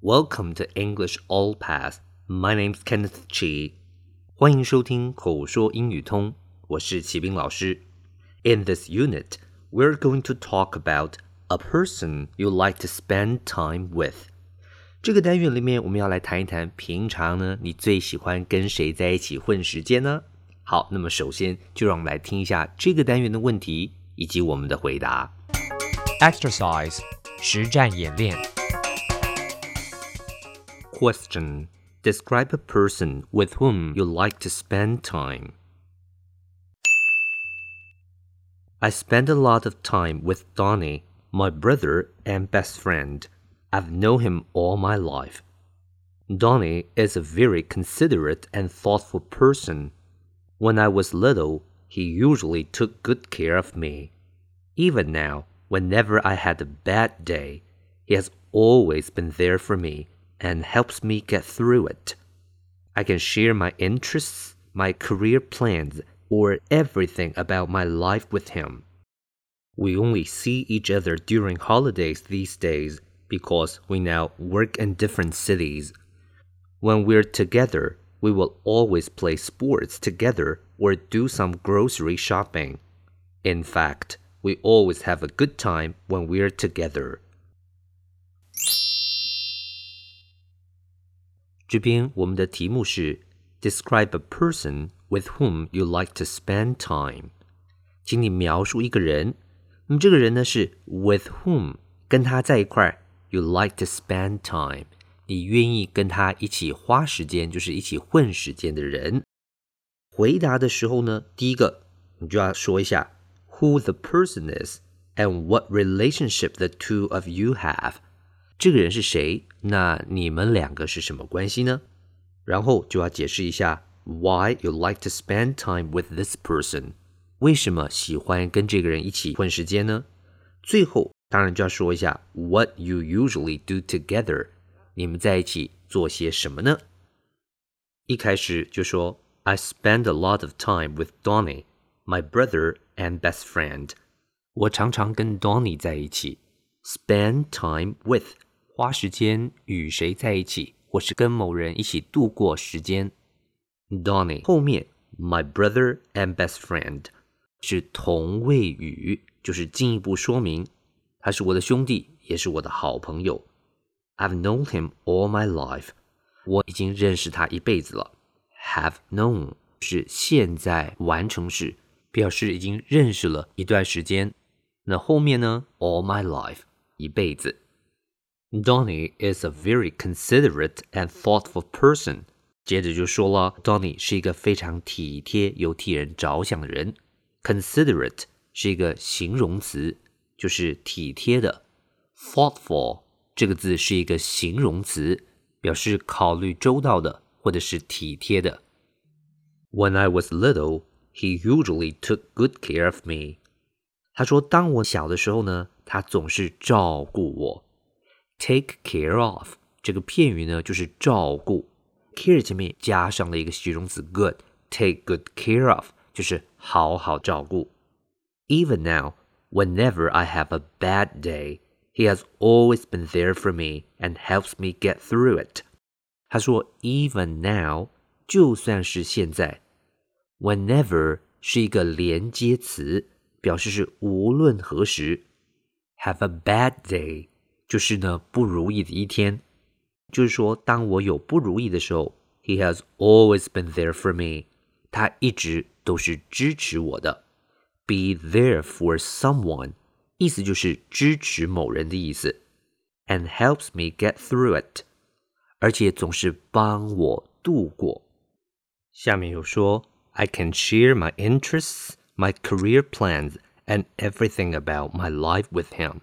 Welcome to English All Pass. My name's Kenneth Chi. 欢迎收听口说英语通，我是齐斌老师。In this unit, we're going to talk about a person you like to spend time with. 这个单元里面，我们要来谈一谈，平常呢，你最喜欢跟谁在一起混时间呢？好，那么首先就让我们来听一下这个单元的问题以及我们的回答。Exercise 实战演练。 Question Describe a person with whom you like to spend time. I spend a lot of time with Donny, my brother and best friend. I've known him all my life. Donny is a very considerate and thoughtful person. When I was little, he usually took good care of me. Even now, whenever I had a bad day, he has always been there for me and helps me get through it. I can share my interests, my career plans, or everything about my life with him. We only see each other during holidays these days because we now work in different cities. When we're together, we will always play sports together or do some grocery shopping. In fact, we always have a good time when we're together. 这边我们的题目是 Describe a person with whom you like to spend time。请你描述一个人。那么这个人呢是 with whom，跟他在一块儿，you like to spend time，你愿意跟他一起花时间，就是一起混时间的人。回答的时候呢，第一个你就要说一下 who the person is and what relationship the two of you have。 这个人是谁？那你们两个是什么关系呢？然后就要解释一下 why you like to spend time with this person。为什么喜欢跟这个人一起混时间呢？最后当然就要说一下 what you usually do together。你们在一起做些什么呢？一开始就说 I spend a lot of time with Donnie, my brother and best friend。我常常跟 Donnie 在一起。Spend time with 花时间与谁在一起，或是跟某人一起度过时间。Donnie 后面 my brother and best friend 是同位语，就是进一步说明他是我的兄弟，也是我的好朋友。I've known him all my life，我已经认识他一辈子了。Have known 是现在完成时，表示已经认识了一段时间。那后面呢？All my life，一辈子。Donny is a very considerate and thoughtful person。接着就说了，Donny 是一个非常体贴又替人着想的人。Considerate 是一个形容词，就是体贴的。Thoughtful 这个字是一个形容词，表示考虑周到的或者是体贴的。When I was little, he usually took good care of me。他说，当我小的时候呢，他总是照顾我。Take care of 这个片语呢，就是照顾。care 前面加上了一个形容词 good，take good care of 就是好好照顾。Even now, whenever I have a bad day, he has always been there for me and helps me get through it. 他说，even now，就算是现在，whenever 是一个连接词，表示是无论何时。Have a bad day 就是呢不如意的一天，就是说当我有不如意的时候，He has always been there for me，他一直都是支持我的。Be there for someone，意思就是支持某人的意思，and helps me get through it，而且总是帮我度过。下面又说，I can share my interests, my career plans, and everything about my life with him.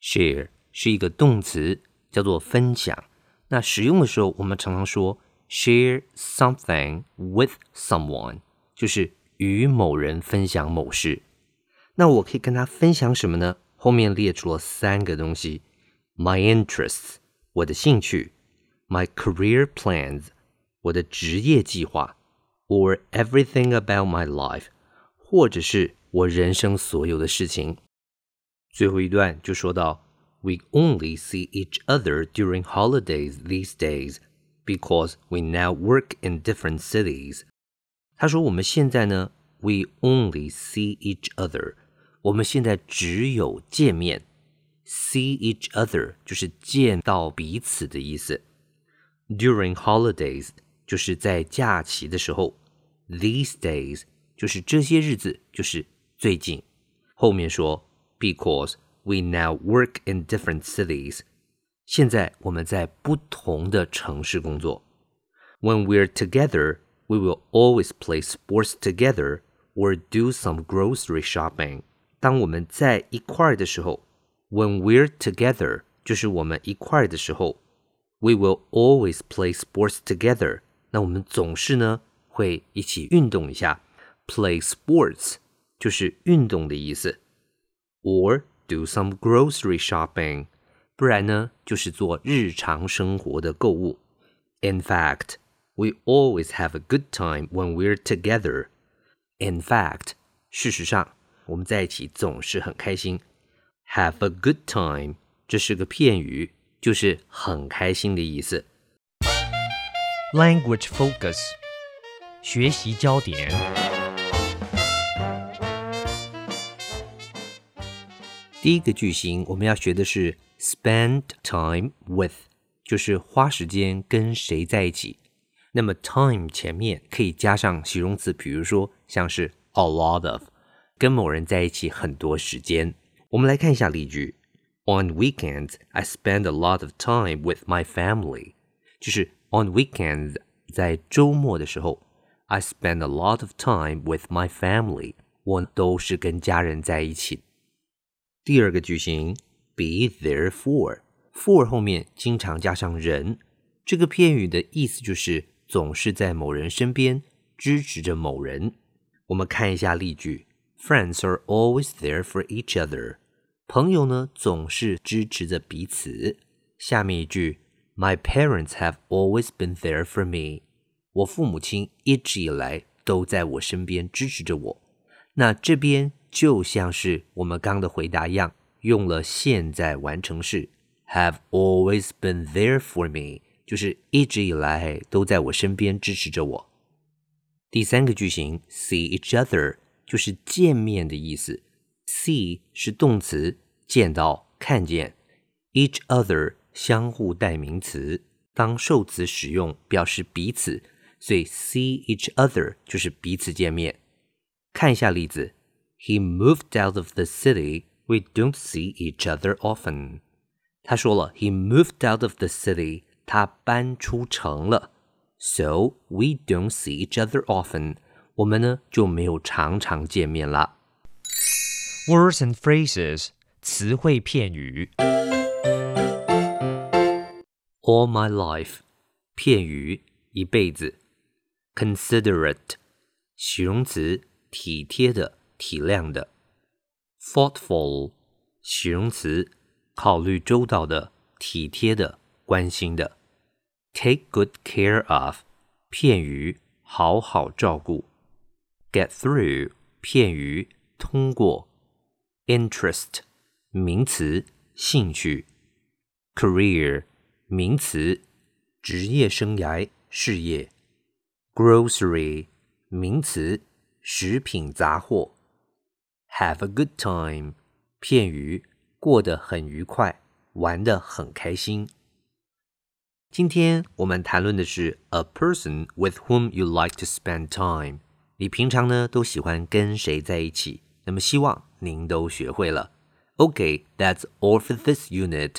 Share 是一个动词，叫做分享。那使用的时候，我们常常说 share something with someone，就是与某人分享某事。那我可以跟他分享什么呢？后面列出了三个东西：my interests，我的兴趣；my career plans，我的职业计划；or everything about my life，或者是我人生所有的事情。最后一段就说到 ：We only see each other during holidays these days because we now work in different cities。他说我们现在呢，We only see each other。我们现在只有见面，see each other 就是见到彼此的意思。During holidays 就是在假期的时候，these days 就是这些日子，就是最近。后面说，because we now work in different cities，现在我们在不同的城市工作。When we're together, we will always play sports together or do some grocery shopping. 当我们在一块儿的时候，When we're together，就是我们一块儿的时候，We will always play sports together。那我们总是呢会一起运动一下，Play sports 就是运动的意思，or do some grocery shopping，不然呢就是做日常生活的购物。In fact, we always have a good time when we're together. In fact，事实上。我们在一起总是很开心，have a good time，这是个片语，就是很开心的意思。 Language focus，学习焦点。 第一个句型我们要学的是 spend time with，就是花时间跟谁在一起。那么 time 前面可以加上形容词，比如说像是 a lot of。跟某人在一起很多时间。我们来看一下例句：On weekends, I spend a lot of time with my family。就是 on weekends，在周末的时候，I spend a lot of time with my family。我都是跟家人在一起。 第二个句型，be there for，for 后面经常加上人，这个片语的意思就是总是在某人身边支持着某人。我们看一下例句。Friends are always there for each other。朋友呢总是支持着彼此。下面一句，My parents have always been there for me。我父母亲一直以来都在我身边支持着我。那这边就像是我们刚的回答一样，用了现在完成式，have always been there for me，就是一直以来都在我身边支持着我。第三个句型，see each other。就是见面的意思，see 是动词，见到、看见；each other 相互代名词，当受词使用表示彼此，所以 see each other 就是彼此见面。看一下例子 ：He moved out of the city. We don't see each other often. 他说了，He moved out of the city. 他搬出城了，so we don't see each other often. 我们呢就没有常常见面了。 Words and phrases，词汇片语。 All my life，片语，一辈子。Considerate，形容词，体贴的， 体谅的。Thoughtful，形容词，考虑周到的，体贴的，关心的。Take good care of，片语，好好照顾。Get through 片语通过，interest 名词兴趣，career 名词职业生涯事业，grocery 名词食品杂货 ，have a good time 片语过得很愉快，玩得很开心。今天我们谈论的是 a person with whom you like to spend time。你平常呢都喜欢跟谁在一起？那么希望您都学会了。OK，that's、okay, all for this unit。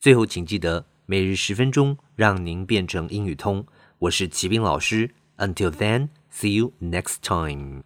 最后请记得每日十分钟，让您变成英语通。我是齐斌老师。Until then，see you next time。